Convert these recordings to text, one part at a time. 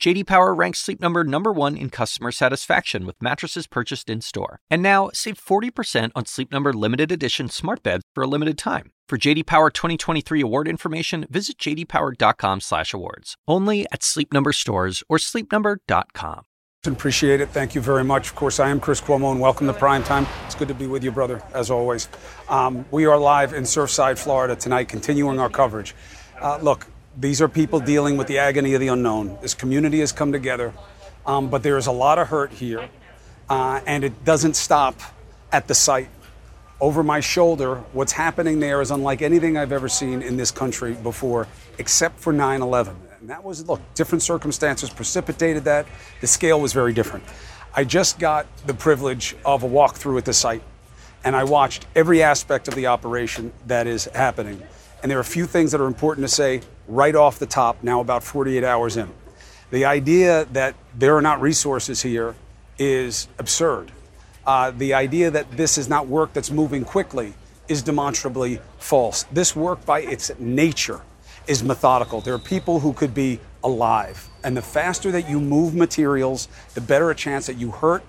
JD Power ranks Sleep Number number 1 in customer satisfaction with mattresses purchased in-store. And now, save 40% on Sleep Number limited edition smart beds for a limited time. For JD Power 2023 award information, visit jdpower.com/awards. Only at Sleep Number stores or sleepnumber.com. Appreciate it. Thank you very much. Of course, I am Chris Cuomo, and welcome to Prime Time. It's good to be with you, brother, as always. Um, we are live in Surfside, Florida tonight, continuing our coverage. Uh, look, these are people dealing with the agony of the unknown. This community has come together, um, but there is a lot of hurt here, uh, and it doesn't stop at the site. Over my shoulder, what's happening there is unlike anything I've ever seen in this country before, except for 9 11. And that was, look, different circumstances precipitated that. The scale was very different. I just got the privilege of a walkthrough at the site, and I watched every aspect of the operation that is happening. And there are a few things that are important to say right off the top, now about 48 hours in. The idea that there are not resources here is absurd. Uh, the idea that this is not work that's moving quickly is demonstrably false. This work, by its nature, is methodical. There are people who could be alive. And the faster that you move materials, the better a chance that you hurt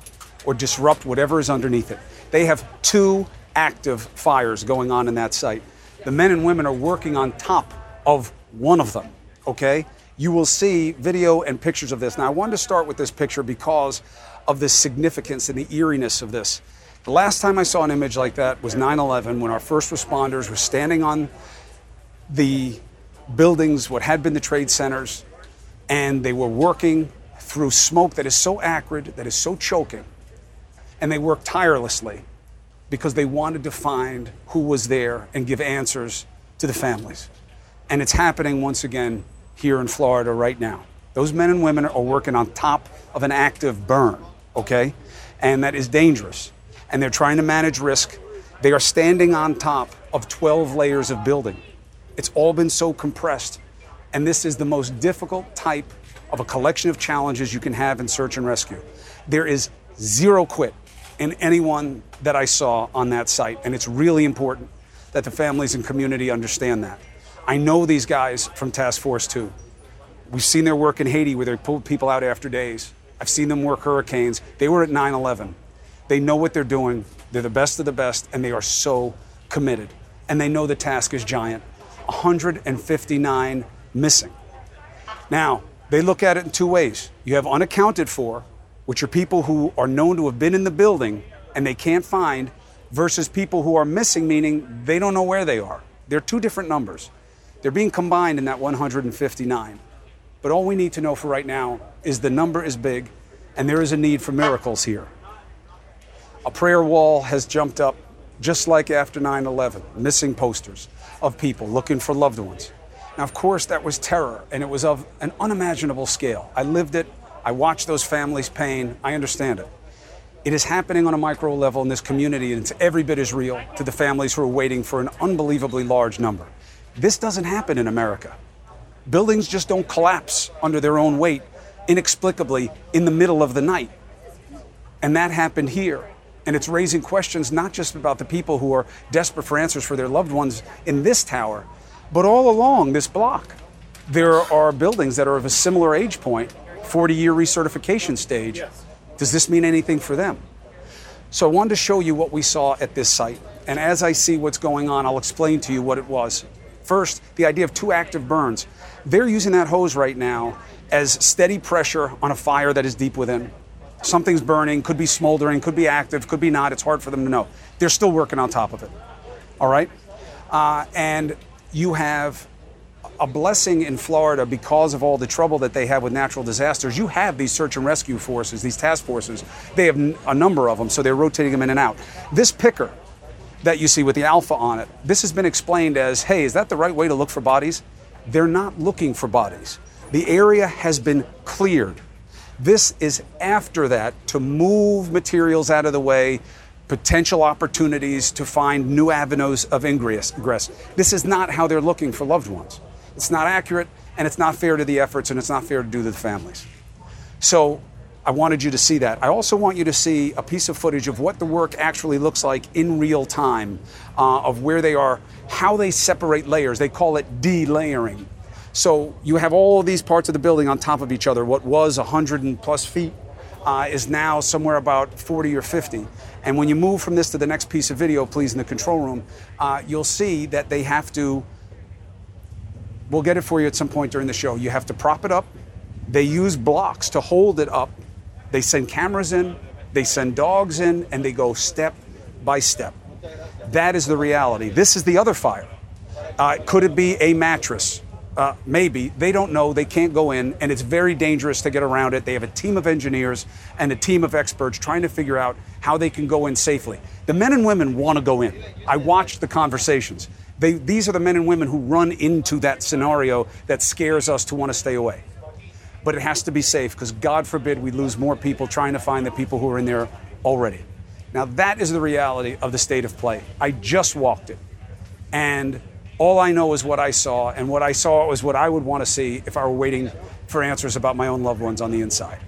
or disrupt whatever is underneath it. They have two active fires going on in that site. The men and women are working on top of one of them, okay? You will see video and pictures of this. Now, I wanted to start with this picture because of the significance and the eeriness of this. The last time I saw an image like that was 9 11 when our first responders were standing on the buildings, what had been the trade centers, and they were working through smoke that is so acrid, that is so choking, and they worked tirelessly because they wanted to find who was there and give answers to the families. And it's happening once again here in Florida right now. Those men and women are working on top of an active burn, okay? And that is dangerous. And they're trying to manage risk. They are standing on top of 12 layers of building. It's all been so compressed. And this is the most difficult type of a collection of challenges you can have in search and rescue. There is zero quit in anyone that I saw on that site. And it's really important that the families and community understand that. I know these guys from Task Force 2. We've seen their work in Haiti where they pulled people out after days. I've seen them work hurricanes. They were at 9 11. They know what they're doing. They're the best of the best, and they are so committed. And they know the task is giant 159 missing. Now, they look at it in two ways. You have unaccounted for, which are people who are known to have been in the building and they can't find, versus people who are missing, meaning they don't know where they are. They're two different numbers. They're being combined in that 159. But all we need to know for right now is the number is big and there is a need for miracles here. A prayer wall has jumped up just like after 9 11, missing posters of people looking for loved ones. Now, of course, that was terror and it was of an unimaginable scale. I lived it, I watched those families' pain, I understand it. It is happening on a micro level in this community, and it's every bit as real to the families who are waiting for an unbelievably large number. This doesn't happen in America. Buildings just don't collapse under their own weight inexplicably in the middle of the night. And that happened here. And it's raising questions not just about the people who are desperate for answers for their loved ones in this tower, but all along this block. There are buildings that are of a similar age point, 40 year recertification stage. Does this mean anything for them? So I wanted to show you what we saw at this site. And as I see what's going on, I'll explain to you what it was. First, the idea of two active burns. They're using that hose right now as steady pressure on a fire that is deep within. Something's burning, could be smoldering, could be active, could be not. It's hard for them to know. They're still working on top of it. All right? Uh, and you have a blessing in Florida because of all the trouble that they have with natural disasters. You have these search and rescue forces, these task forces. They have a number of them, so they're rotating them in and out. This picker that you see with the alpha on it. This has been explained as hey, is that the right way to look for bodies? They're not looking for bodies. The area has been cleared. This is after that to move materials out of the way, potential opportunities to find new avenues of ingress. This is not how they're looking for loved ones. It's not accurate, and it's not fair to the efforts, and it's not fair to do to the families. So I wanted you to see that. I also want you to see a piece of footage of what the work actually looks like in real time, uh, of where they are, how they separate layers. They call it delayering. So you have all these parts of the building on top of each other. What was 100 and plus feet uh, is now somewhere about 40 or 50. And when you move from this to the next piece of video, please, in the control room, uh, you'll see that they have to. We'll get it for you at some point during the show. You have to prop it up. They use blocks to hold it up they send cameras in, they send dogs in, and they go step by step. That is the reality. This is the other fire. Uh, could it be a mattress? Uh, maybe. They don't know. They can't go in, and it's very dangerous to get around it. They have a team of engineers and a team of experts trying to figure out how they can go in safely. The men and women want to go in. I watched the conversations. They, these are the men and women who run into that scenario that scares us to want to stay away but it has to be safe because God forbid we lose more people trying to find the people who are in there already. Now, that is the reality of the state of play. I just walked it. And all I know is what I saw, and what I saw was what I would want to see if I were waiting for answers about my own loved ones on the inside.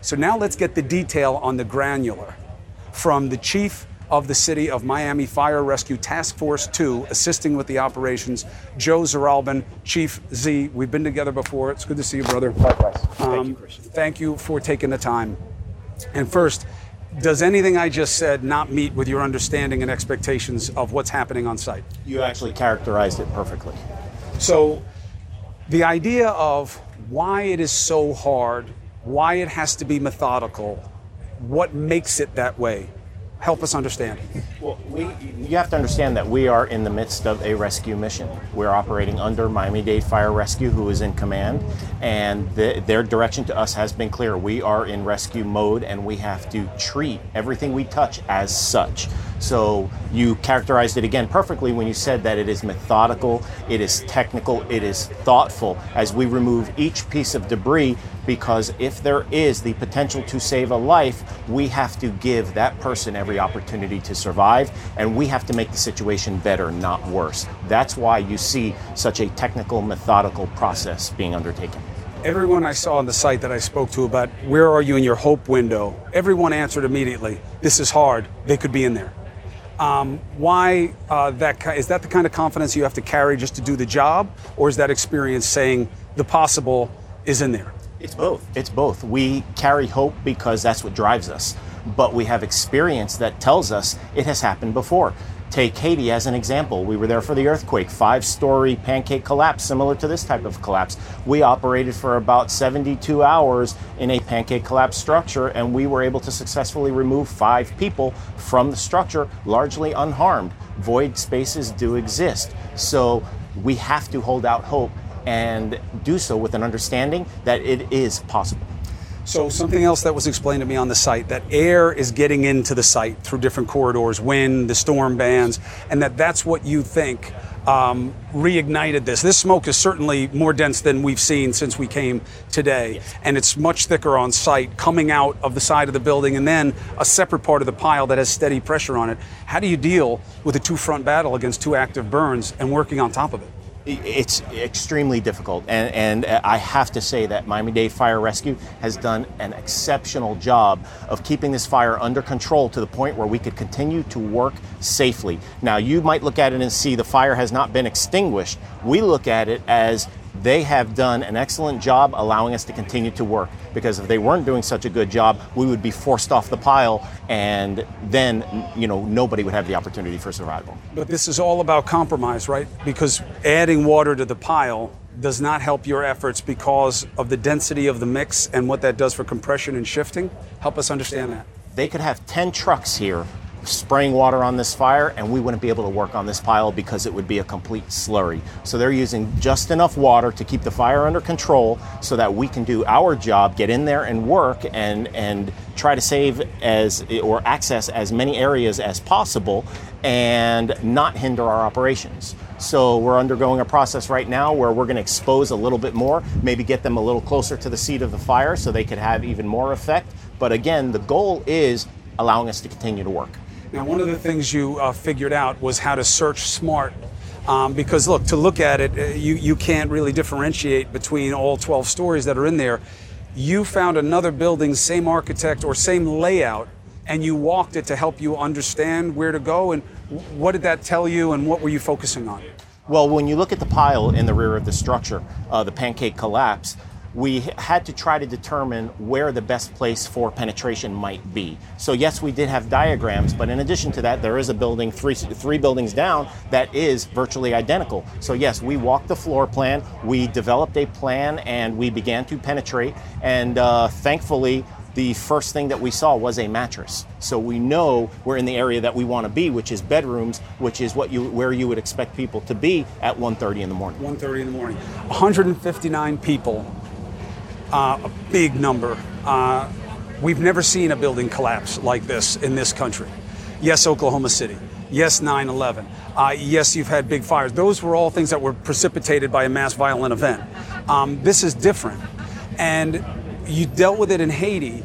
So now let's get the detail on the granular from the chief of the City of Miami Fire Rescue Task Force 2, assisting with the operations. Joe Zahralban, Chief Z. We've been together before. It's good to see you, brother. Likewise. Um, thank you, Christian. Thank you for taking the time. And first, does anything I just said not meet with your understanding and expectations of what's happening on site? You actually characterized it perfectly. So, the idea of why it is so hard, why it has to be methodical, what makes it that way, help us understand? Well, we, you have to understand that we are in the midst of a rescue mission. We're operating under Miami Dade Fire Rescue, who is in command, and the, their direction to us has been clear. We are in rescue mode, and we have to treat everything we touch as such. So you characterized it again perfectly when you said that it is methodical, it is technical, it is thoughtful as we remove each piece of debris because if there is the potential to save a life, we have to give that person every opportunity to survive and we have to make the situation better, not worse. That's why you see such a technical, methodical process being undertaken. Everyone I saw on the site that I spoke to about where are you in your hope window, everyone answered immediately, this is hard, they could be in there. Um, why uh, that is that the kind of confidence you have to carry just to do the job, or is that experience saying the possible is in there? It's both. It's both. We carry hope because that's what drives us, but we have experience that tells us it has happened before. Take Haiti as an example. We were there for the earthquake, five story pancake collapse, similar to this type of collapse. We operated for about 72 hours in a pancake collapse structure, and we were able to successfully remove five people from the structure, largely unharmed. Void spaces do exist. So we have to hold out hope and do so with an understanding that it is possible. So something else that was explained to me on the site that air is getting into the site through different corridors, wind, the storm bands, and that that's what you think um, reignited this. This smoke is certainly more dense than we've seen since we came today, yes. and it's much thicker on site, coming out of the side of the building, and then a separate part of the pile that has steady pressure on it. How do you deal with a two-front battle against two active burns and working on top of it? It's extremely difficult, and, and uh, I have to say that Miami Dade Fire Rescue has done an exceptional job of keeping this fire under control to the point where we could continue to work safely. Now, you might look at it and see the fire has not been extinguished. We look at it as they have done an excellent job allowing us to continue to work because if they weren't doing such a good job we would be forced off the pile and then you know nobody would have the opportunity for survival. But this is all about compromise right? Because adding water to the pile does not help your efforts because of the density of the mix and what that does for compression and shifting. Help us understand that. They could have 10 trucks here spraying water on this fire and we wouldn't be able to work on this pile because it would be a complete slurry. So they're using just enough water to keep the fire under control so that we can do our job, get in there and work and and try to save as or access as many areas as possible and not hinder our operations. So we're undergoing a process right now where we're going to expose a little bit more, maybe get them a little closer to the seat of the fire so they could have even more effect. But again, the goal is allowing us to continue to work. Now, one of the things you uh, figured out was how to search smart Um, because look, to look at it, uh, you, you can't really differentiate between all 12 stories that are in there. You found another building, same architect or same layout, and you walked it to help you understand where to go. And what did that tell you, and what were you focusing on? Well, when you look at the pile in the rear of the structure, uh, the pancake collapse, we had to try to determine where the best place for penetration might be. So yes, we did have diagrams, but in addition to that, there is a building three three buildings down that is virtually identical. So yes, we walked the floor plan, we developed a plan, and we began to penetrate. And uh, thankfully, the first thing that we saw was a mattress. So we know we're in the area that we want to be, which is bedrooms, which is what you where you would expect people to be at 1:30 in the morning. 1:30 in the morning. 159 people uh, a big number. Uh, we've never seen a building collapse like this in this country. Yes, Oklahoma City. Yes, 9 11. Uh, yes, you've had big fires. Those were all things that were precipitated by a mass violent event. Um, this is different. And you dealt with it in Haiti,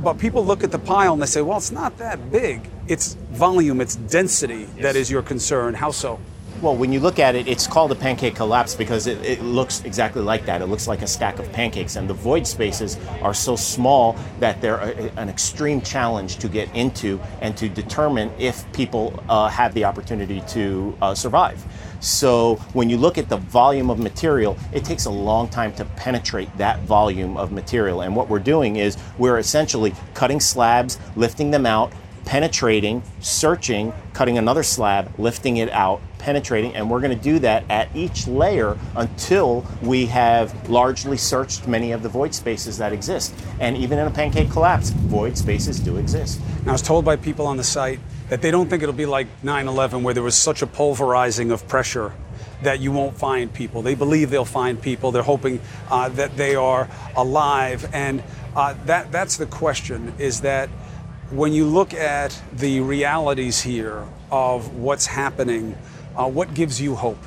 but people look at the pile and they say, well, it's not that big. It's volume, it's density yes. that is your concern. How so? Well, when you look at it, it's called a pancake collapse because it, it, looks exactly like that. It looks like a stack of pancakes, and the void spaces are so small that they're a, an extreme challenge to get into and to determine if people uh, have the opportunity to uh, survive. So when you look at the volume of material, it takes a long time to penetrate that volume of material. And what we're doing is we're essentially cutting slabs, lifting them out, penetrating, searching, cutting another slab, lifting it out, penetrating, and we're going to do that at each layer until we have largely searched many of the void spaces that exist. And even in a pancake collapse, void spaces do exist. I was told by people on the site that they don't think it'll be like 9 11 where there was such a pulverizing of pressure that you won't find people. They believe they'll find people. They're hoping uh, that they are alive. And uh, that, that's the question is that when you look at the realities here of what's happening, uh, what gives you hope?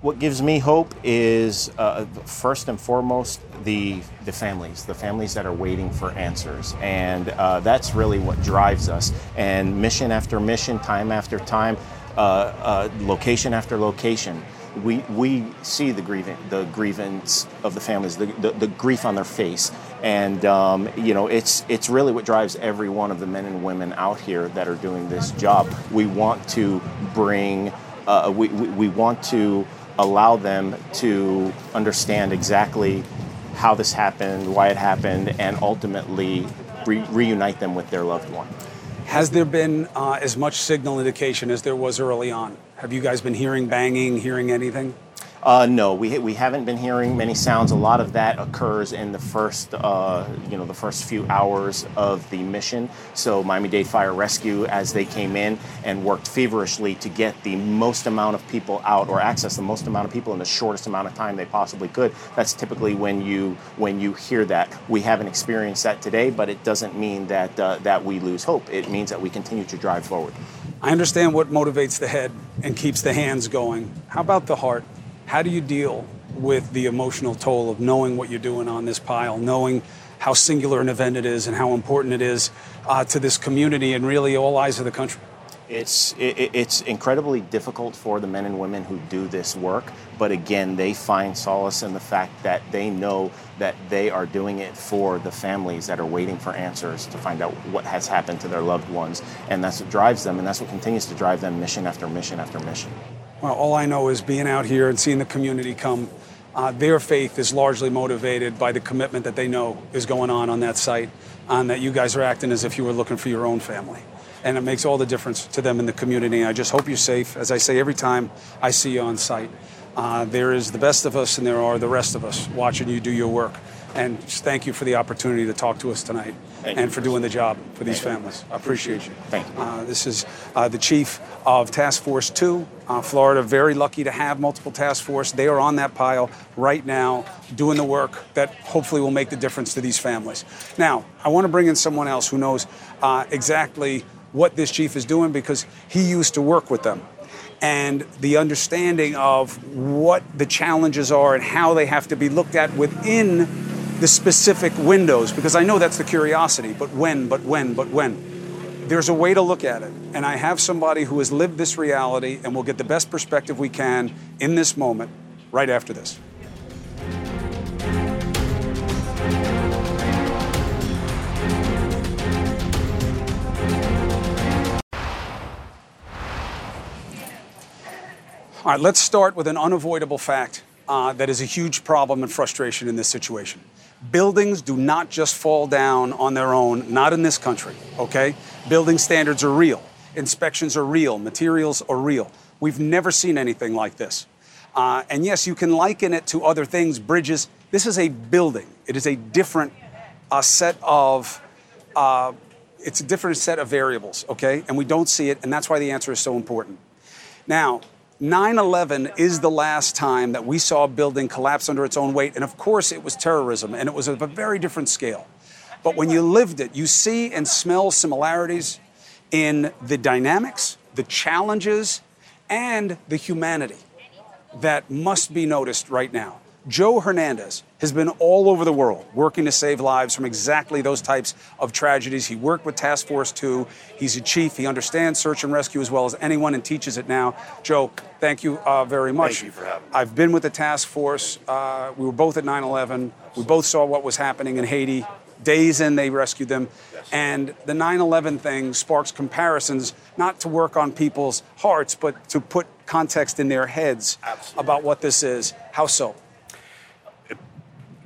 What gives me hope is uh, first and foremost the the families, the families that are waiting for answers, and uh, that's really what drives us. And mission after mission, time after time, uh, uh, location after location, we, we see the grievance, the grievance of the families, the, the, the grief on their face. And, um, you know, it's, it's really what drives every one of the men and women out here that are doing this job. We want to bring, uh, we, we, we want to allow them to understand exactly how this happened, why it happened, and ultimately re- reunite them with their loved one. Has there been uh, as much signal indication as there was early on? Have you guys been hearing banging, hearing anything? Uh, no, we, we haven't been hearing many sounds. A lot of that occurs in the first, uh, you know, the first few hours of the mission. So Miami-Dade Fire Rescue, as they came in and worked feverishly to get the most amount of people out or access the most amount of people in the shortest amount of time they possibly could. That's typically when you when you hear that. We haven't experienced that today, but it doesn't mean that uh, that we lose hope. It means that we continue to drive forward. I understand what motivates the head and keeps the hands going. How about the heart? How do you deal with the emotional toll of knowing what you're doing on this pile, knowing how singular an event it is and how important it is uh, to this community and really all eyes of the country? It's it, it's incredibly difficult for the men and women who do this work, but again, they find solace in the fact that they know that they are doing it for the families that are waiting for answers to find out what has happened to their loved ones, and that's what drives them, and that's what continues to drive them mission after mission after mission. Well, all I know is being out here and seeing the community come. Uh, their faith is largely motivated by the commitment that they know is going on on that site, and that you guys are acting as if you were looking for your own family. And it makes all the difference to them in the community. I just hope you're safe. As I say every time I see you on site, uh, there is the best of us and there are the rest of us watching you do your work. And thank you for the opportunity to talk to us tonight thank and for doing the job for these families. I appreciate you. Thank you. Uh, this is uh, the chief of Task Force 2, uh, Florida. Very lucky to have multiple task force. They are on that pile right now doing the work that hopefully will make the difference to these families. Now, I want to bring in someone else who knows uh, exactly what this chief is doing because he used to work with them and the understanding of what the challenges are and how they have to be looked at within the specific windows because I know that's the curiosity. But when, but when, but when? there's a way to look at it. And I have somebody who has lived this reality and will get the best perspective we can in this moment right after this. All right, let's start with an unavoidable fact uh, that is a huge problem and frustration in this situation. Buildings do not just fall down on their own, not in this country, okay? Building standards are real, inspections are real, materials are real. We've never seen anything like this. Uh, and yes, you can liken it to other things, bridges. This is a building, it is a different uh, set of. Uh, it's a different set of variables, okay? And we don't see it, and that's why the answer is so important. Now, 9 11 is the last time that we saw a building collapse under its own weight. And of course, it was terrorism, and it was of a very different scale. But when you lived it, you see and smell similarities in the dynamics, the challenges, and the humanity that must be noticed right now. Joe Hernandez has been all over the world working to save lives from exactly those types of tragedies. He worked with Task Force 2. He's a chief. He understands search and rescue as well as anyone and teaches it now. Joe, thank you uh, very much. Thank you for having me. I've been with the task force. Uh, we were both at 9 11. We both saw what was happening in Haiti. Days in, they rescued them. Yes. And the 9 11 thing sparks comparisons, not to work on people's hearts, but to put context in their heads Absolutely. about what this is. How so?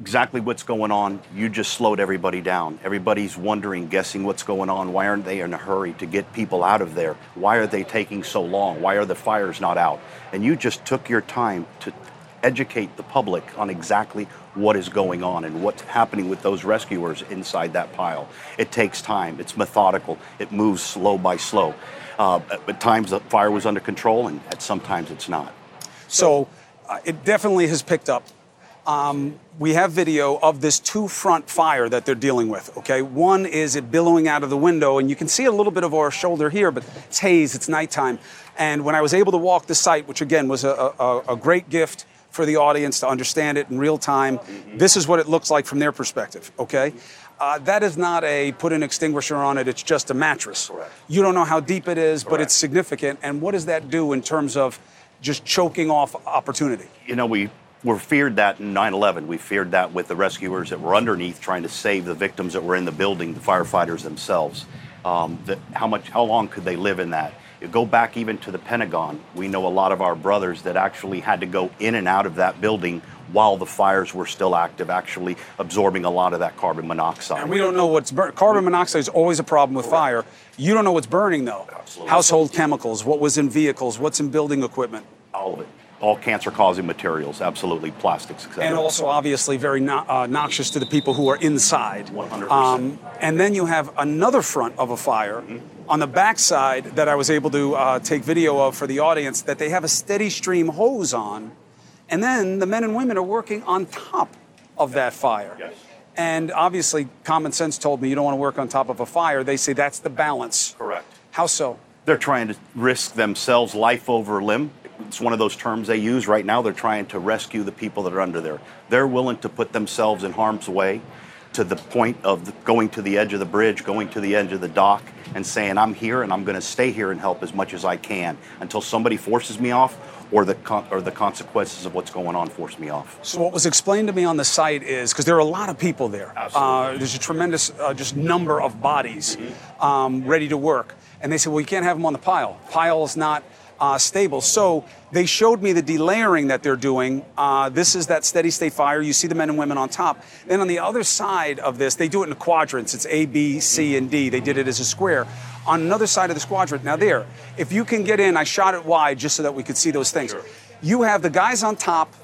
Exactly what's going on. You just slowed everybody down. Everybody's wondering, guessing what's going on. Why aren't they in a hurry to get people out of there? Why are they taking so long? Why are the fires not out? And you just took your time to educate the public on exactly what is going on and what's happening with those rescuers inside that pile. It takes time. It's methodical. It moves slow by slow. Uh, at, times the fire was under control, and at sometimes it's not. So uh, it definitely has picked up. Um, we have video of this two front fire that they're dealing with. Okay, one is it billowing out of the window, and you can see a little bit of our shoulder here, but it's haze, it's nighttime. And when I was able to walk the site, which again was a, a, a great gift for the audience to understand it in real time, this is what it looks like from their perspective. Okay. Uh, that is not a put an extinguisher on it, it's just a mattress. Correct. You don't know how deep it is, but it's significant. And what does that do in terms of just choking off opportunity? you know, we were feared that in 9/11. We feared that with the rescuers that were underneath trying to save the victims that were in the building, the firefighters themselves. Um, that how much, how long could they live in that? You go back even to the Pentagon. We know a lot of our brothers that actually had to go in and out of that building while the fires were still active, actually absorbing a lot of that carbon monoxide. And we don't know what's burning. Carbon monoxide is always a problem with fire. You don't know what's burning though. Absolutely. Household chemicals, what was in vehicles, what's in building equipment. all of it, all cancer-causing materials, absolutely, plastics, etc. And also, obviously, very no, uh, noxious to the people who are inside. 100%. Um, and then you have another front of a fire on the backside that I was able to uh, take video of for the audience that they have a steady stream hose on. And then the men and women are working on top of that fire. Yes. And obviously, common sense told me you don't want to work on top of a fire. They say that's the balance. Correct. How so? They're trying to risk themselves life over limb. It's one of those terms they use right now. They're trying to rescue the people that are under there. They're willing to put themselves in harm's way to the point of going to the edge of the bridge, going to the edge of the dock, and saying, I'm here and I'm going to stay here and help as much as I can until somebody forces me off or the, con- or the consequences of what's going on force me off. So what was explained to me on the site is because there are a lot of people there. Absolutely. Uh, there's a tremendous uh, just number of bodies um, ready to work, and they said, well, you can't have them on the pile. Pile is not uh, stable. So they showed me the delayering that they're doing. Uh, this is that steady state fire. You see the men and women on top. Then on the other side of this, they do it in quadrants. It's A, B, C, and D. They did it as a square. On another side of this quadrant, now there, if you can get in, I shot it wide just so that we could see those things. Sure. You have the guys on top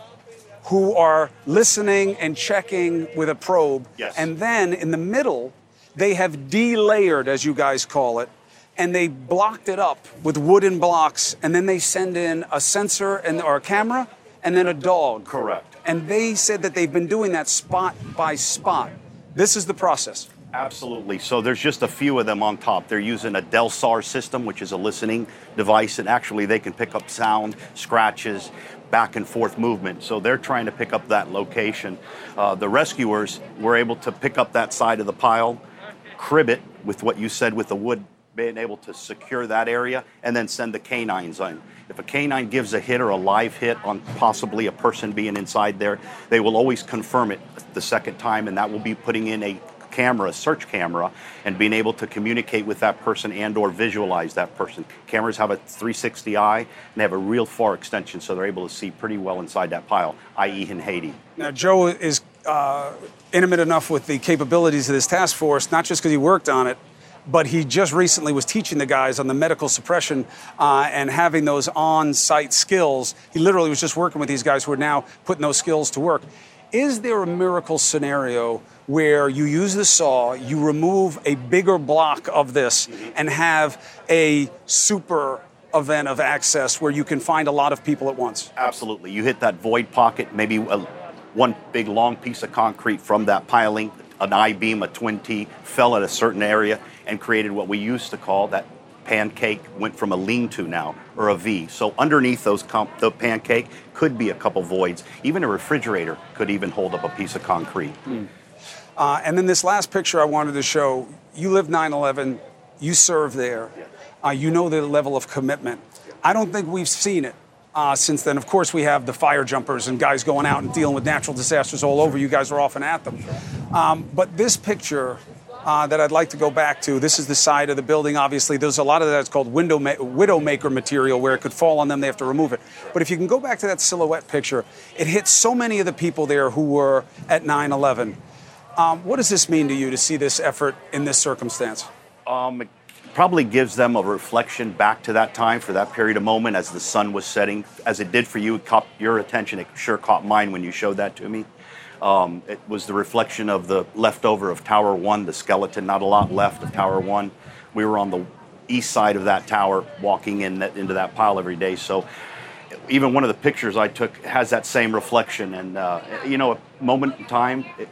who are listening and checking with a probe. Yes. And then in the middle, they have delayered, as you guys call it, and they blocked it up with wooden blocks, and then they send in a sensor and or a camera, and then a dog. Correct. And they said that they've been doing that spot by spot. This is the process. Absolutely. So there's just a few of them on top. They're using a Delsar system, which is a listening device, and actually they can pick up sound, scratches, back and forth movement. So they're trying to pick up that location. Uh, the rescuers were able to pick up that side of the pile, crib it with what you said with the wood being able to secure that area and then send the canines in. If a canine gives a hit or a live hit on possibly a person being inside there, they will always confirm it the second time, and that will be putting in a camera, search camera, and being able to communicate with that person and or visualize that person. Cameras have a 360 eye and they have a real far extension, so they're able to see pretty well inside that pile, i.e. in Haiti. Now, Joe is uh, intimate enough with the capabilities of this task force, not just because he worked on it, but he just recently was teaching the guys on the medical suppression uh, and having those on site skills. He literally was just working with these guys who are now putting those skills to work. Is there a miracle scenario where you use the saw, you remove a bigger block of this, and have a super event of access where you can find a lot of people at once? Absolutely. You hit that void pocket, maybe a, one big long piece of concrete from that piling, an I beam, a twin T, fell at a certain area and created what we used to call that pancake went from a lean to now or a V. So underneath those comp- the pancake could be a couple voids. Even a refrigerator could even hold up a piece of concrete. Mm. Uh, and then this last picture I wanted to show you lived 9 11, you served there, uh, you know the level of commitment. I don't think we've seen it. Uh, since then, of course, we have the fire jumpers and guys going out and dealing with natural disasters all over. You guys are often at them. Um, but this picture uh, that I'd like to go back to. This is the side of the building. Obviously, there's a lot of that's called window ma- widowmaker material where it could fall on them. They have to remove it. But if you can go back to that silhouette picture, it hits so many of the people there who were at 9/11. Um, what does this mean to you to see this effort in this circumstance? Um, it probably gives them a reflection back to that time for that period of moment as the sun was setting, as it did for you. It caught your attention. It sure caught mine when you showed that to me. Um, it was the reflection of the leftover of Tower 1, the skeleton, not a lot left of Tower 1. We were on the east side of that tower walking in that, into that pile every day. So even one of the pictures I took has that same reflection. And, uh, you know, a moment in time, it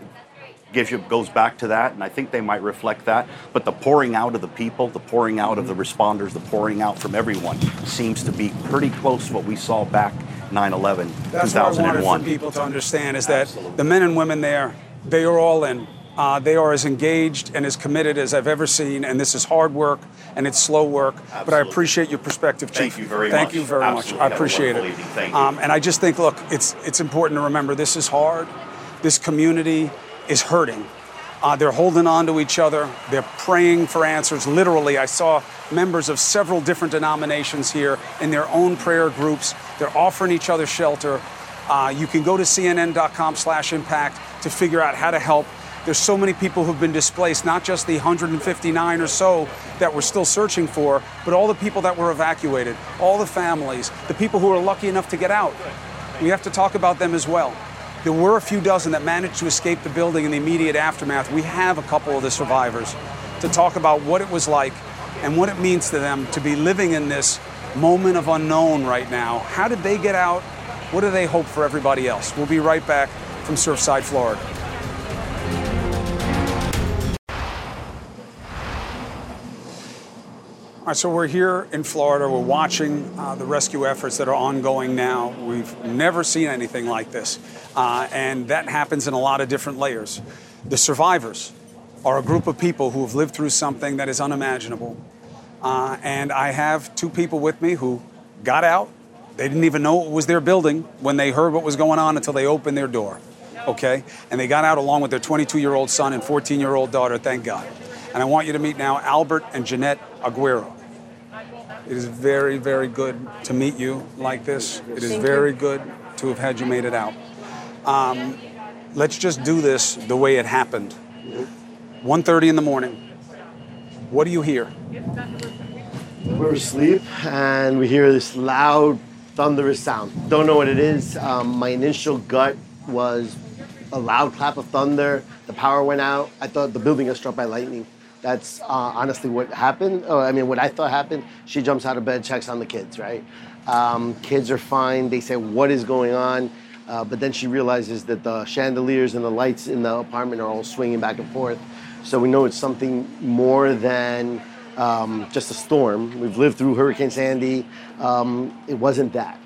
gives you, goes back to that. And I think they might reflect that. But the pouring out of the people, the pouring out of the responders, the pouring out from everyone seems to be pretty close to what we saw back 9/11, That's 2001. what I people to understand is that the men and women there, they are all in. Uh, they are as engaged and as committed as I've ever seen, and this is hard work and it's slow work. Absolutely. But I appreciate your perspective, Chief. Thank you very Thank much. you very Absolutely. much. I appreciate it. Thank you. Um, and I just think, look, it's it's important to remember this is hard. This community is hurting. Uh, they're holding on to each other. They're praying for answers. Literally, I saw members of several different denominations here in their own prayer groups. They're offering each other shelter. Uh, you can go to cnn.com slash impact to figure out how to help. There's so many people who've been displaced, not just the 159 or so that we're still searching for, but all the people that were evacuated, all the families, the people who are lucky enough to get out. We have to talk about them as well. There were a few dozen that managed to escape the building in the immediate aftermath. We have a couple of the survivors to talk about what it was like and what it means to them to be living in this moment of unknown right now. How did they get out? What do they hope for everybody else? We'll be right back from Surfside, Florida. All right, so we're here in Florida. We're watching uh, the rescue efforts that are ongoing now. We've never seen anything like this, uh, and that happens in a lot of different layers. The survivors are a group of people who have lived through something that is unimaginable. Uh, and I have two people with me who got out. They didn't even know it was their building when they heard what was going on until they opened their door. Okay? And they got out along with their 22 year old son and 14 year old daughter, thank God. And I want you to meet now Albert and Jeanette Aguero. It is very, very good to meet you like this. It is very good to have had you made it out. Um, let's just do this the way it happened. 1.30 in the morning. What do you hear? We're asleep and we hear this loud, thunderous sound. Don't know what it is. Um, my initial gut was a loud clap of thunder. The power went out. I thought the building got struck by lightning. That's uh, honestly what happened. Oh, I mean, what I thought happened. She jumps out of bed, checks on the kids. Right? Um, kids are fine. They say, "What is going on?" Uh, but then she realizes that the chandeliers and the lights in the apartment are all swinging back and forth. So we know it's something more than um, just a storm. We've lived through Hurricane Sandy. Um, it wasn't that.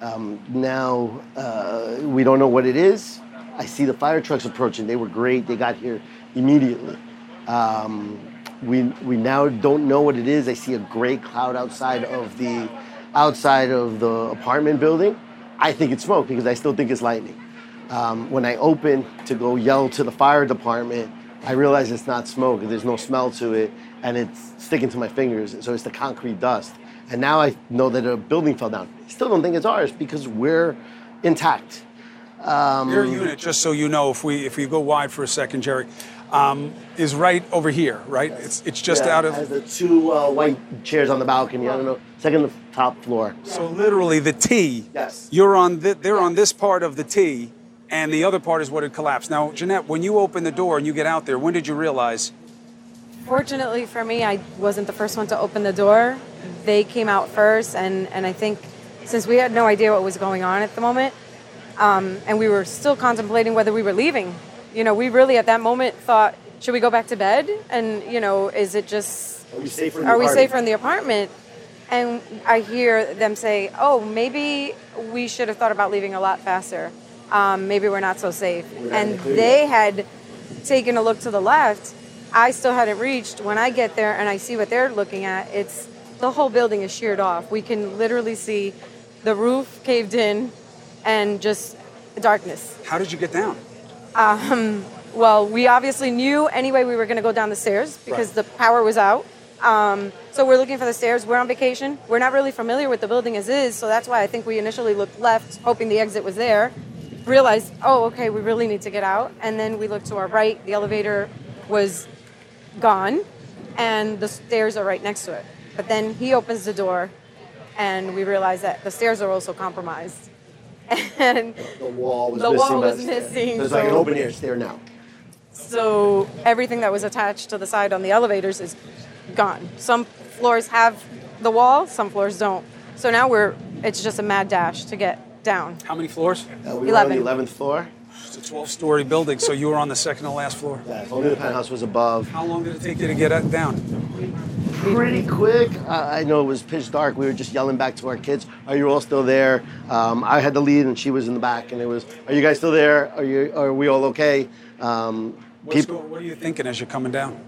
Um, now uh, we don't know what it is. I see the fire trucks approaching. They were great. They got here immediately. Um, we we now don't know what it is. I see a gray cloud outside of the outside of the apartment building. I think it's smoke because I still think it's lightning. Um, when I open to go yell to the fire department, I realize it's not smoke. There's no smell to it, and it's sticking to my fingers. So it's the concrete dust. And now I know that a building fell down. I still don't think it's ours because we're intact. Your unit, just so you know, if we if we go wide for a second, Jerry, um, is right over here, right? It's it's just Yeah, out has of. the two uh, white chairs on the balcony. I don't know, second to top floor. So literally the T. Yes. You're on. The, they're on this part of the T, and the other part is what had collapsed. Now, Jeanette, when you open the door and you get out there, when did you realize? Fortunately for me, I wasn't the first one to open the door. They came out first, and, and I think since we had no idea what was going on at the moment, um, and we were still contemplating whether we were leaving, you know, we really at that moment thought, should we go back to bed? And, you know, is it just, Are we safer? in the are we apartment? safer in the apartment? And I hear them say, oh, maybe we should have thought about leaving a lot faster. Um, maybe we're not so safe. And they had taken a look to the left. I still hadn't reached. When I get there and I see what they're looking at, it's the whole building is sheared off. We can literally see the roof caved in and just darkness. How did you get down? Well, we obviously knew anyway we were going to go down the stairs because the power was out. Um, so we're looking for the stairs. We're on vacation. We're not really familiar with the building as is, so that's why I think we initially looked left, hoping the exit was there. Realized, oh, okay, we really need to get out. And then we looked to our right. The elevator was gone, and the stairs are right next to it. But then he opens the door, and we realize that the stairs are also compromised. And The wall was missing. The missing. wall was but missing, There's like an open air stair now. So everything that was attached to the side on the elevators is gone. Some floors have the wall, some floors don't. So now we're it's just a mad dash to get down. How many floors? Uh, we were on the 11. 11th floor. It's a 12-story building, so you were on the second to last floor. Yeah, only the penthouse was above. How long did it take you to get down? Pretty quick. Uh, I know it was pitch dark. We were just yelling back to our kids, "Are you all still there?" Um, I had the lead, and she was in the back, and it was, "Are you guys still there? Are you? Are we all okay?" Um, What's people, go- what are you thinking as you're coming down?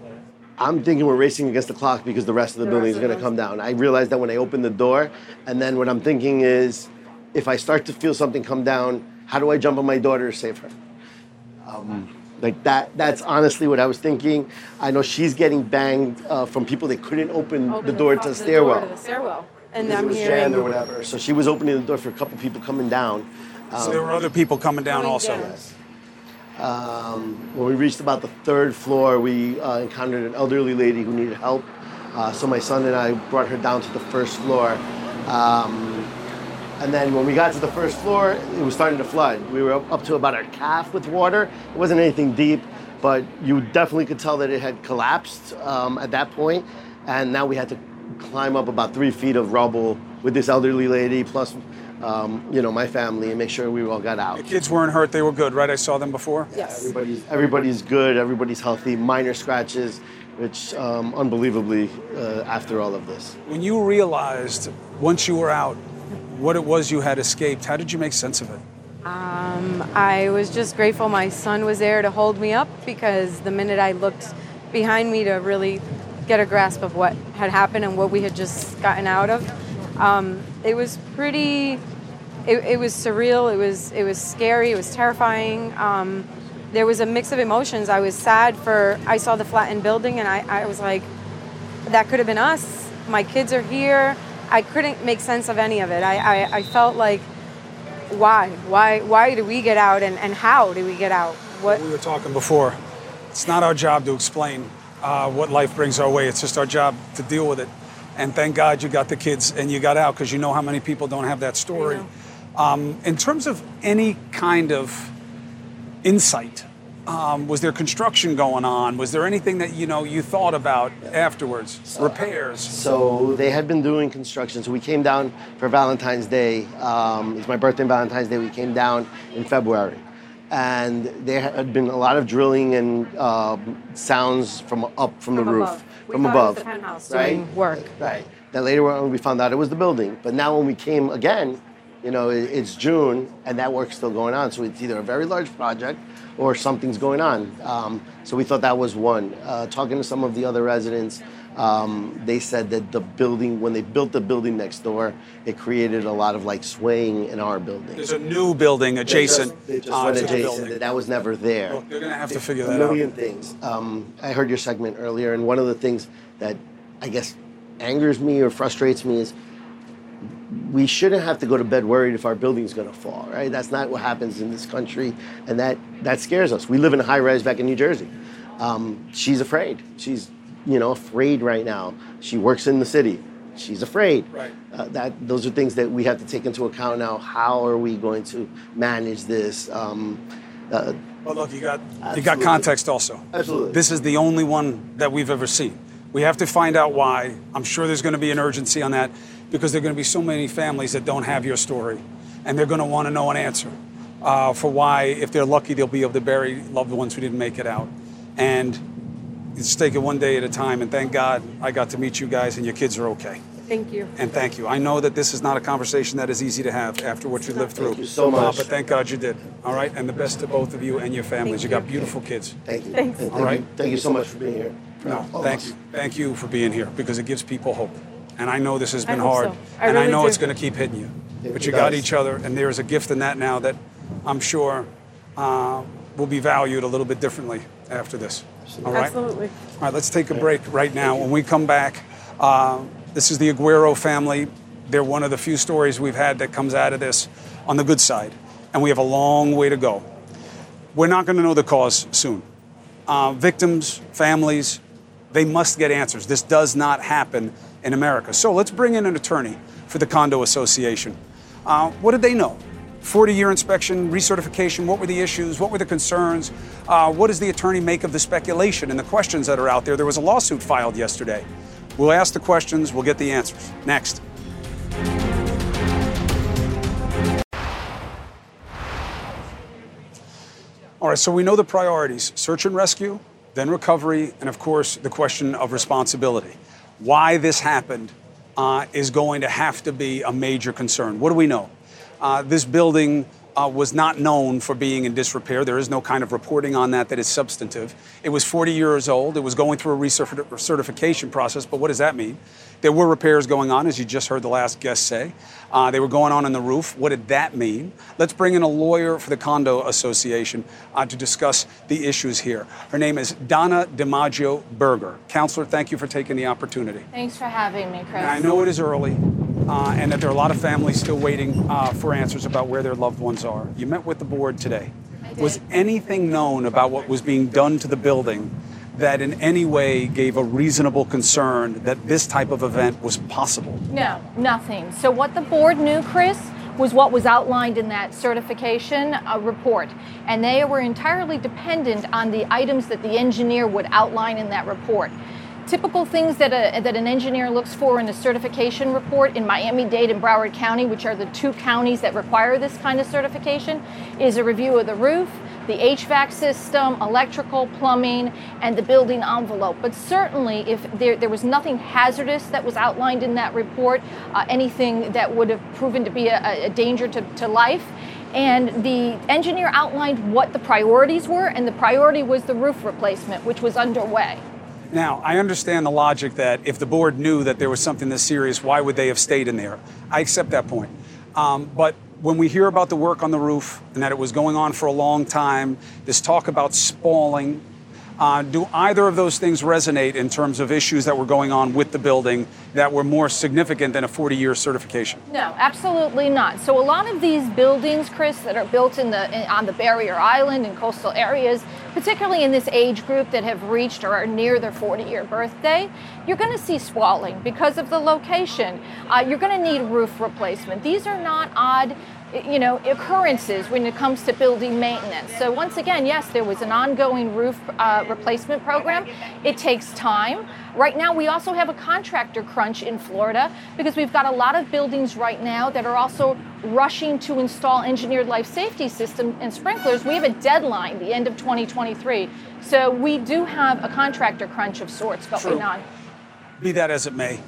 I'm thinking we're racing against the clock because the rest of the, The building is going to come down. I realized that when I opened the door, and then what I'm thinking is, if I start to feel something come down, how do I jump on my daughter to save her? Um, like that. That's honestly what I was thinking. I know she's getting banged uh, from people that couldn't open, Open the door to the door stairwell. to the stairwell. And I'm was hearing jammed or whatever. So she was opening the door for a couple people coming down. so there were other people coming down Coming also. down. When we reached about the third floor, we uh, encountered an elderly lady who needed help. Uh, so my son and I brought her down to the first floor. Um, and then when we got to the first floor, it was starting to flood. We were up, up to about our calf with water. It wasn't anything deep, but you definitely could tell that it had collapsed um, at that point. And now we had to climb up about three feet of rubble with this elderly lady, plus, um, you know, my family, and make sure we all got out. The kids weren't hurt; they were good, right? I saw them before. Yes. Everybody's, everybody's good, everybody's healthy, minor scratches, which um, unbelievably uh, after all of this. When you realized once you were out what it was you had escaped, how did you make sense of it? I was just grateful my son was there to hold me up because the minute I looked behind me to really get a grasp of what had happened and what we had just gotten out of, um, it was pretty. It, it was surreal. It was it was scary. It was terrifying. Um, there was a mix of emotions. I was sad for I saw the flattened building and I, I was like, that could have been us. My kids are here. I couldn't make sense of any of it. I, I, I felt like, why? Why why do we get out and, and how do we get out? What We were talking before. It's not our job to explain uh, what life brings our way. It's just our job to deal with it. And thank God you got the kids and you got out because you know how many people don't have that story. Um, in terms of any kind of insight, um, was there construction going on? Was there anything that you know you thought about afterwards? Repairs. So they had been doing construction. So we came down for Valentine's Day. Um, it's my birthday and Valentine's Day. We came down in February. And there had been a lot of drilling and um, sounds from up from, the roof, above. We from thought it was above. the penthouse right? doing work. Right. Then later on, we found out it was the building. But now when we came again, You know, it's June and that work's still going on. So it's either a very large project or something's going on. Um, so we thought that was one. Uh, talking to some of the other residents, um, they said that the building, when they built the building next door, it created a lot of like swaying in our building. There's a new building adjacent They just uh, went to the adjacent. building. That, was never there. Well, they're gonna have to figure a that out. million things. Um, I heard your segment earlier, and one of the things that I guess angers me or frustrates me is we shouldn't have to go to bed worried if our building's going to fall. Right? That's not what happens in this country, and that that scares us. We live in a high rise back in New Jersey. Um, she's afraid. She's you know afraid right now. She works in the city. She's afraid. Right. Uh, that those are things that we have to take into account now. How are we going to manage this? Um, uh, Well, look, you got you got context also. Absolutely. This is the only one that we've ever seen. We have to find out why. I'm sure there's going to be an urgency on that because there are going to be so many families that don't have your story, and they're going to want to know an answer uh, for why, if they're lucky, they'll be able to bury loved ones who didn't make it out. And let's take it one day at a time. And thank God I got to meet you guys, and your kids are okay. Thank you. And thank you. I know that this is not a conversation that is easy to have after what you lived through. Thank you so Uh, much. but thank God you did. All right, and the best to both of you and your families. Thank you got beautiful kids. Thank you. Thanks. And All right. Thank you so much for being here. No, All thank you. Thank you for being here because it gives people hope. And I know this has been hope hard. so. I and I know do. it's going to keep hitting you. It but you got each other, and there's a gift in that now that I'm sure uh, will be valued a little bit differently after this. All right? Absolutely. All right, let's take a break right now. When we come back, uh, this is the Aguero family. They're one of the few stories we've had that comes out of this on the good side, and we have a long way to go. We're not going to know the cause soon. Uh, victims, families, they must get answers. This does not happen in America. So let's bring in an attorney for the Condo Association. Uh, what did they know? 40 year inspection, recertification, what were the issues? What were the concerns? Uh, what does the attorney make of the speculation and the questions that are out there? There was a lawsuit filed yesterday. We'll ask the questions, we'll get the answers. Next. All right, so we know the priorities search and rescue, then recovery, and of course, the question of responsibility. Why this happened uh, is going to have to be a major concern. What do we know? Uh, this building uh, was not known for being in disrepair. There is no kind of reporting on that that is substantive. It was 40 years old. It was going through a recertification process, but what does that mean? There were repairs going on, as you just heard the last guest say. Uh, they were going on in the roof. What did that mean? Let's bring in a lawyer for the Condo Association uh, to discuss the issues here. Her name is Donna DiMaggio Berger. Counselor, thank you for taking the opportunity. Thanks for having me, Chris. And I know it is early, uh, and that there are a lot of families still waiting uh, for answers about where their loved ones are. You met with the board today. Was anything known about what was being done to the building that in any way gave a reasonable concern that this type of event was possible? No, nothing. So what the board knew, Chris, was what was outlined in that certification uh, report. And they were entirely dependent on the items that the engineer would outline in that report. Typical things that, a, that an engineer looks for in a certification report in Miami-Dade and Broward County, which are the two counties that require this kind of certification, is a review of the roof, the HVAC system, electrical, plumbing, and the building envelope. But certainly, if there, there was nothing hazardous that was outlined in that report, uh, anything that would have proven to be a, a danger to, to life, and the engineer outlined what the priorities were, and the priority was the roof replacement, which was underway. Now, I understand the logic that if the board knew that there was something this serious, why would they have stayed in there? I accept that point. Um, but when we hear about the work on the roof and that it was going on for a long time, this talk about spalling, uh, do either of those things resonate in terms of issues that were going on with the building that were more significant than a 40 year certification? No, absolutely not. So a lot of these buildings, Chris, that are built in the in, on the barrier island and coastal areas, particularly in this age group that have reached or are near their 40-year birthday, you're going to see spalling because of the location. Uh, you're going to need roof replacement. These are not odd you know occurrences when it comes to building maintenance. So once again yes there was an ongoing roof uh, replacement program. It takes time. Right now we also have a contractor crunch in florida because we've got a lot of buildings right now that are also rushing to install engineered life safety system and sprinklers. We have a deadline the end of 2023 so we do have a contractor crunch of sorts going True. on Be that as it may,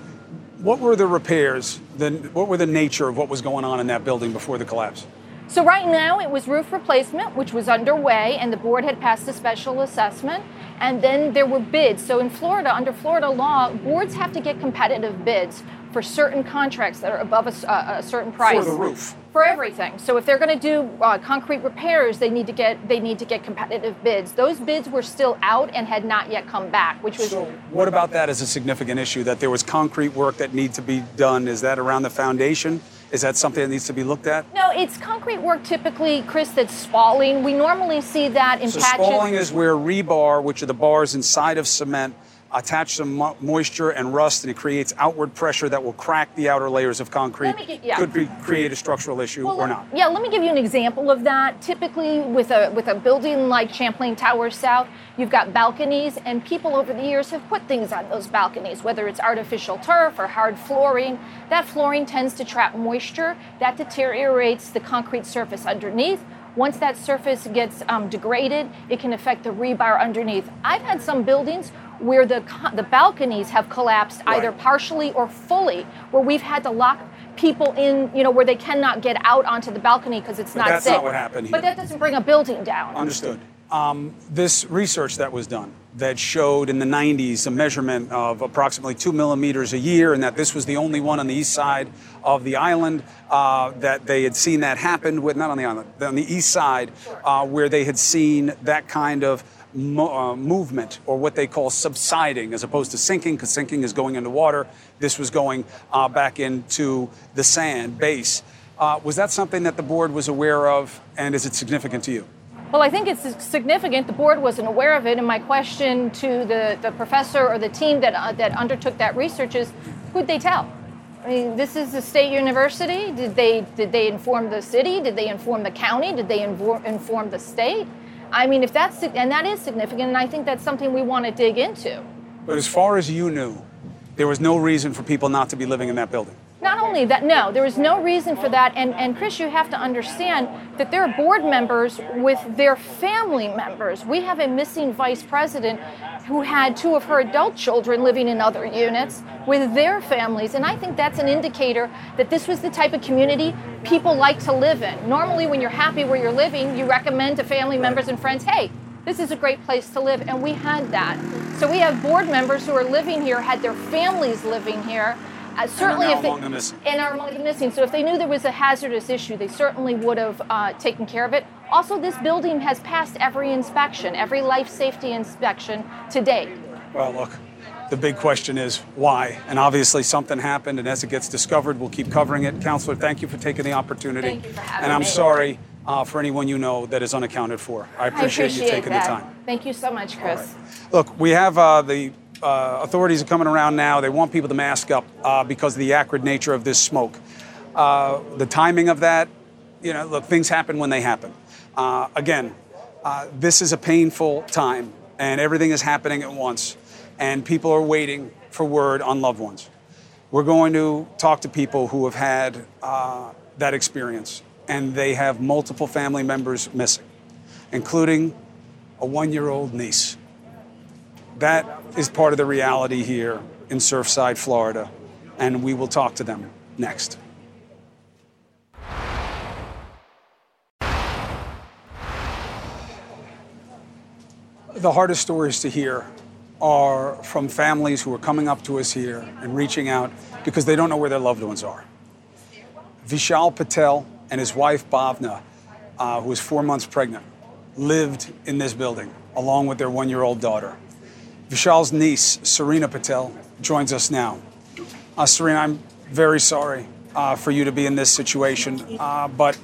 what were the repairs the what were the nature of what was going on in that building before the collapse? So right now it was roof replacement, which was underway, and the board had passed a special assessment. And then there were bids. So in Florida, under Florida law, boards have to get competitive bids for certain contracts that are above a, uh, a certain price. For the roof. For everything. So if they're going to do uh, concrete repairs, they need to get they need to get competitive bids. Those bids were still out and had not yet come back, which was. So what about that as a significant issue? That there was concrete work that needs to be done. Is that around the foundation? Is that something that needs to be looked at? No, it's concrete work typically, Chris, that's spalling. We normally see that in so patches. Spalling is where rebar, which are the bars inside of cement, attach some mo- moisture and rust, and it creates outward pressure that will crack the outer layers of concrete. Get, yeah. Could be, create a structural issue well, or not. Yeah, let me give you an example of that. Typically, with a with a building like Champlain Tower South, you've got balconies, and people over the years have put things on those balconies, whether it's artificial turf or hard flooring. That flooring tends to trap moisture. That deteriorates the concrete surface underneath. Once that surface gets um, degraded, it can affect the rebar underneath. I've had some buildings where the, the balconies have collapsed Right. either partially or fully, where we've had to lock people in, you know, where they cannot get out onto the balcony because it's But not that's safe. not what happened But that doesn't bring a building down. Understood. Um, this research that was done that showed in the 90s a measurement of approximately two millimeters a year, and that this was the only one on the east side of the island uh, that they had seen that happen with, not on the island, on the east side, uh, where they had seen that kind of mo- uh, movement or what they call subsiding as opposed to sinking, because sinking is going into water. This was going uh, back into the sand base. Uh, was that something that the board was aware of, and is it significant to you? Well, I think it's significant. The board wasn't aware of it, and my question to the, the professor or the team that, uh, that undertook that research is who'd they tell? I mean, this is a state university. Did they, did they inform the city? Did they inform the county? Did they infor- inform the state? I mean, if that's, and that is significant, and I think that's something we want to dig into. But as far as you knew, there was no reason for people not to be living in that building. Not only that, no, there was no reason for that. And, and Chris, you have to understand that there are board members with their family members. We have a missing vice president who had two of her adult children living in other units with their families. And I think that's an indicator that this was the type of community people like to live in. Normally, when you're happy where you're living, you recommend to family members and friends, hey, this is a great place to live. And we had that. So we have board members who are living here, had their families living here. Uh, certainly, if they, among the missing. and are among the missing. So if they knew there was a hazardous issue, they certainly would have uh, taken care of it. Also, this building has passed every inspection, every life safety inspection to date. Well, look, the big question is why? And obviously something happened, and as it gets discovered, we'll keep covering it. Counselor, thank you for taking the opportunity. Thank you for having and I'm me. sorry uh, for anyone you know that is unaccounted for. I appreciate, I appreciate you taking that. the time. Thank you so much, Chris. Look, we have uh, the uh, authorities are coming around now. They want people to mask up uh, because of the acrid nature of this smoke. Uh, the timing of that, you know, look, things happen when they happen. Uh, again, uh, this is a painful time, and everything is happening at once, and people are waiting for word on loved ones. We're going to talk to people who have had uh, that experience, and they have multiple family members missing, including a one year old niece. That is part of the reality here in Surfside, Florida, and we will talk to them next. The hardest stories to hear are from families who are coming up to us here and reaching out because they don't know where their loved ones are. Vishal Patel and his wife Bhavna, uh, who was four months pregnant, lived in this building along with their one year old daughter. Vishal's niece, Serena Patel, joins us now. Uh, Serena, I'm very sorry uh, for you to be in this situation, uh, but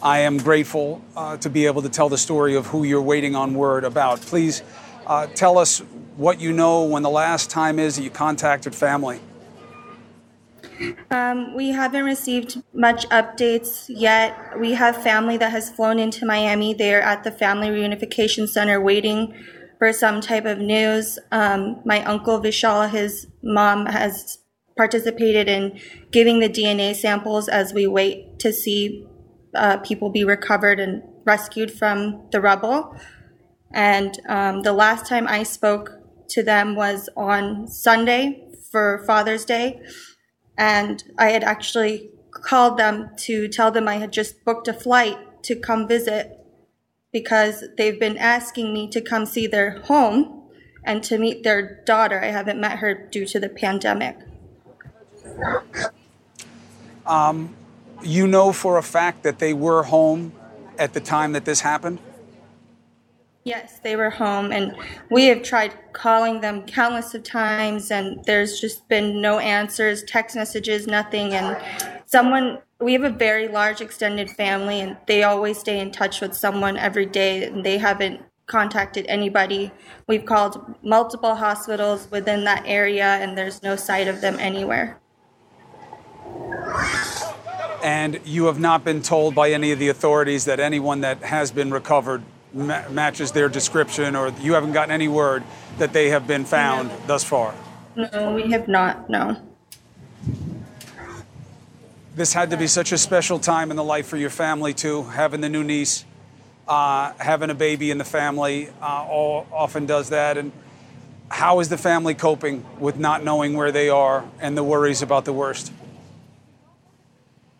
I am grateful uh, to be able to tell the story of who you're waiting on word about. Please uh, tell us what you know when the last time is that you contacted family. Um, we haven't received much updates yet. We have family that has flown into Miami. They're at the Family Reunification Center waiting for some type of news. Um, my uncle Vishal, his mom, has participated in giving the DNA samples as we wait to see uh, people be recovered and rescued from the rubble. And um, the last time I spoke to them was on Sunday for Father's Day And I had actually called them to tell them I had just booked a flight to come visit because they've been asking me to come see their home and to meet their daughter. I haven't met her due to the pandemic. Um, you know for a fact that they were home at the time that this happened? Yes, they were home, and we have tried calling them countless of times, and there's just been no answers, text messages, nothing. And someone, we have a very large extended family, and they always stay in touch with someone every day, and they haven't contacted anybody. We've called multiple hospitals within that area, and there's no sight of them anywhere. And you have not been told by any of the authorities that anyone that has been recovered ma- matches their description, or you haven't gotten any word that they have been found No. thus far. No, we have not, no. This had to be such a special time in the life for your family, too, having the new niece, uh, having a baby in the family, uh, all, often does that. And how is the family coping with not knowing where they are and the worries about the worst?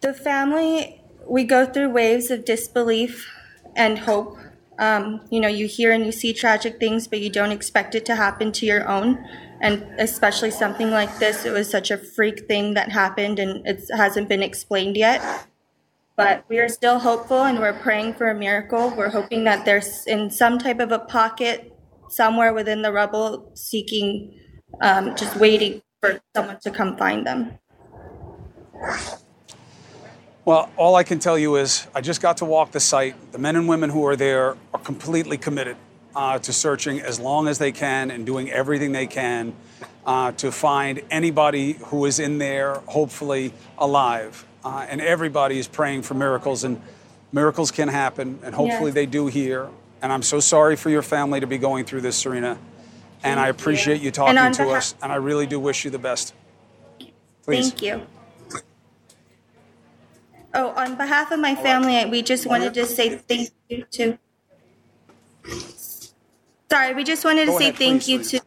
The family, we go through waves of disbelief and hope. Um, you know, you hear and you see tragic things, but you don't expect it to happen to your own. And especially something like this, it was such a freak thing that happened and it hasn't been explained yet. But we are still hopeful and we're praying for a miracle. We're hoping that there's in some type of a pocket somewhere within the rubble seeking, um, just waiting for someone to come find them. Well, all I can tell you is I just got to walk the site. The men and women who are there are completely committed uh, to searching as long as they can and doing everything they can uh, to find anybody who is in there, hopefully alive. Uh, and everybody is praying for miracles, and miracles can happen, and hopefully Yes. they do here. And I'm so sorry for your family to be going through this, Serena. And I Thank you. appreciate you And talking to behalf- us, and I really do wish you the best. Please. Thank you. Oh, on behalf of my family, we just wanted to say thank you to. Sorry, we just wanted to Go say ahead, thank please, you please. to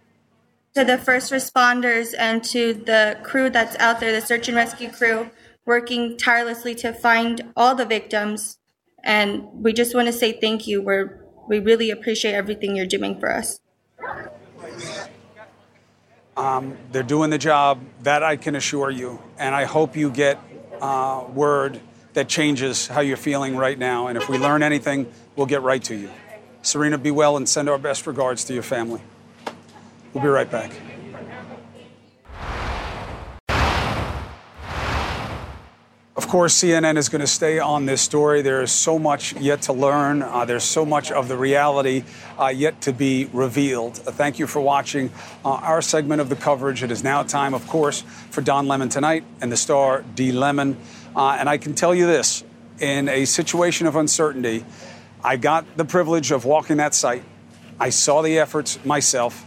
to the first responders and to the crew that's out there, the search and rescue crew, working tirelessly to find all the victims. And we just want to say thank you. We're we really appreciate everything you're doing for us. Um, they're doing the job, that I can assure you. And I hope you get uh, word that changes how you're feeling right now. And if we learn anything, we'll get right to you. Serena, be well and send our best regards to your family. We'll be right back. Of course, CNN is going to stay on this story. There is so much yet to learn. Uh, there's so much of the reality uh, yet to be revealed. Uh, thank you for watching uh, our segment of the coverage. It is now time, of course, for Don Lemon tonight and the star D. Lemon. Uh, and I can tell you this in a situation of uncertainty, I got the privilege of walking that site. I saw the efforts myself.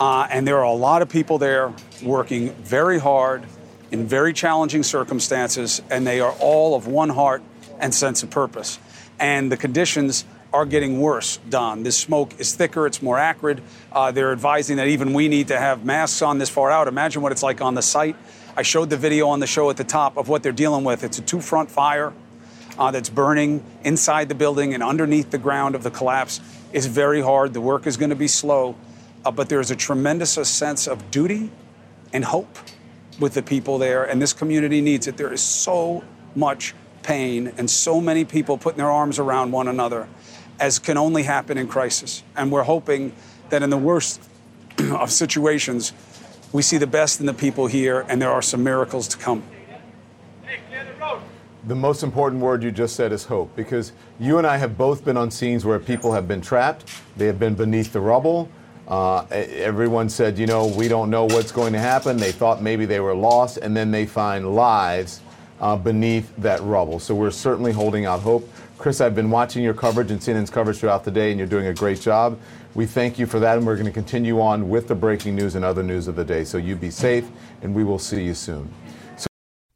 Uh, and there are a lot of people there working very hard in very challenging circumstances, and they are all of one heart and sense of purpose. And the conditions are getting worse, Don. This smoke is thicker, it's more acrid. Uh, they're advising that even we need to have masks on this far out. Imagine what it's like on the site. I showed the video on the show at the top of what they're dealing with. It's a two front fire uh, that's burning inside the building and underneath the ground of the collapse is very hard. The work is going to be slow, uh, but there's a tremendous sense of duty and hope with the people there, and this community needs it. There is so much pain and so many people putting their arms around one another, as can only happen in crisis. And we're hoping that in the worst of situations, we see the best in the people here, and there are some miracles to come. The most important word you just said is hope, because you and I have both been on scenes where people have been trapped, they have been beneath the rubble. Uh, everyone said, you know, we don't know what's going to happen. They thought maybe they were lost, and then they find lives uh, beneath that rubble. So we're certainly holding out hope. Chris, I've been watching your coverage and CNN's coverage throughout the day, and you're doing a great job. We thank you for that, and we're going to continue on with the breaking news and other news of the day. So you be safe, and we will see you soon.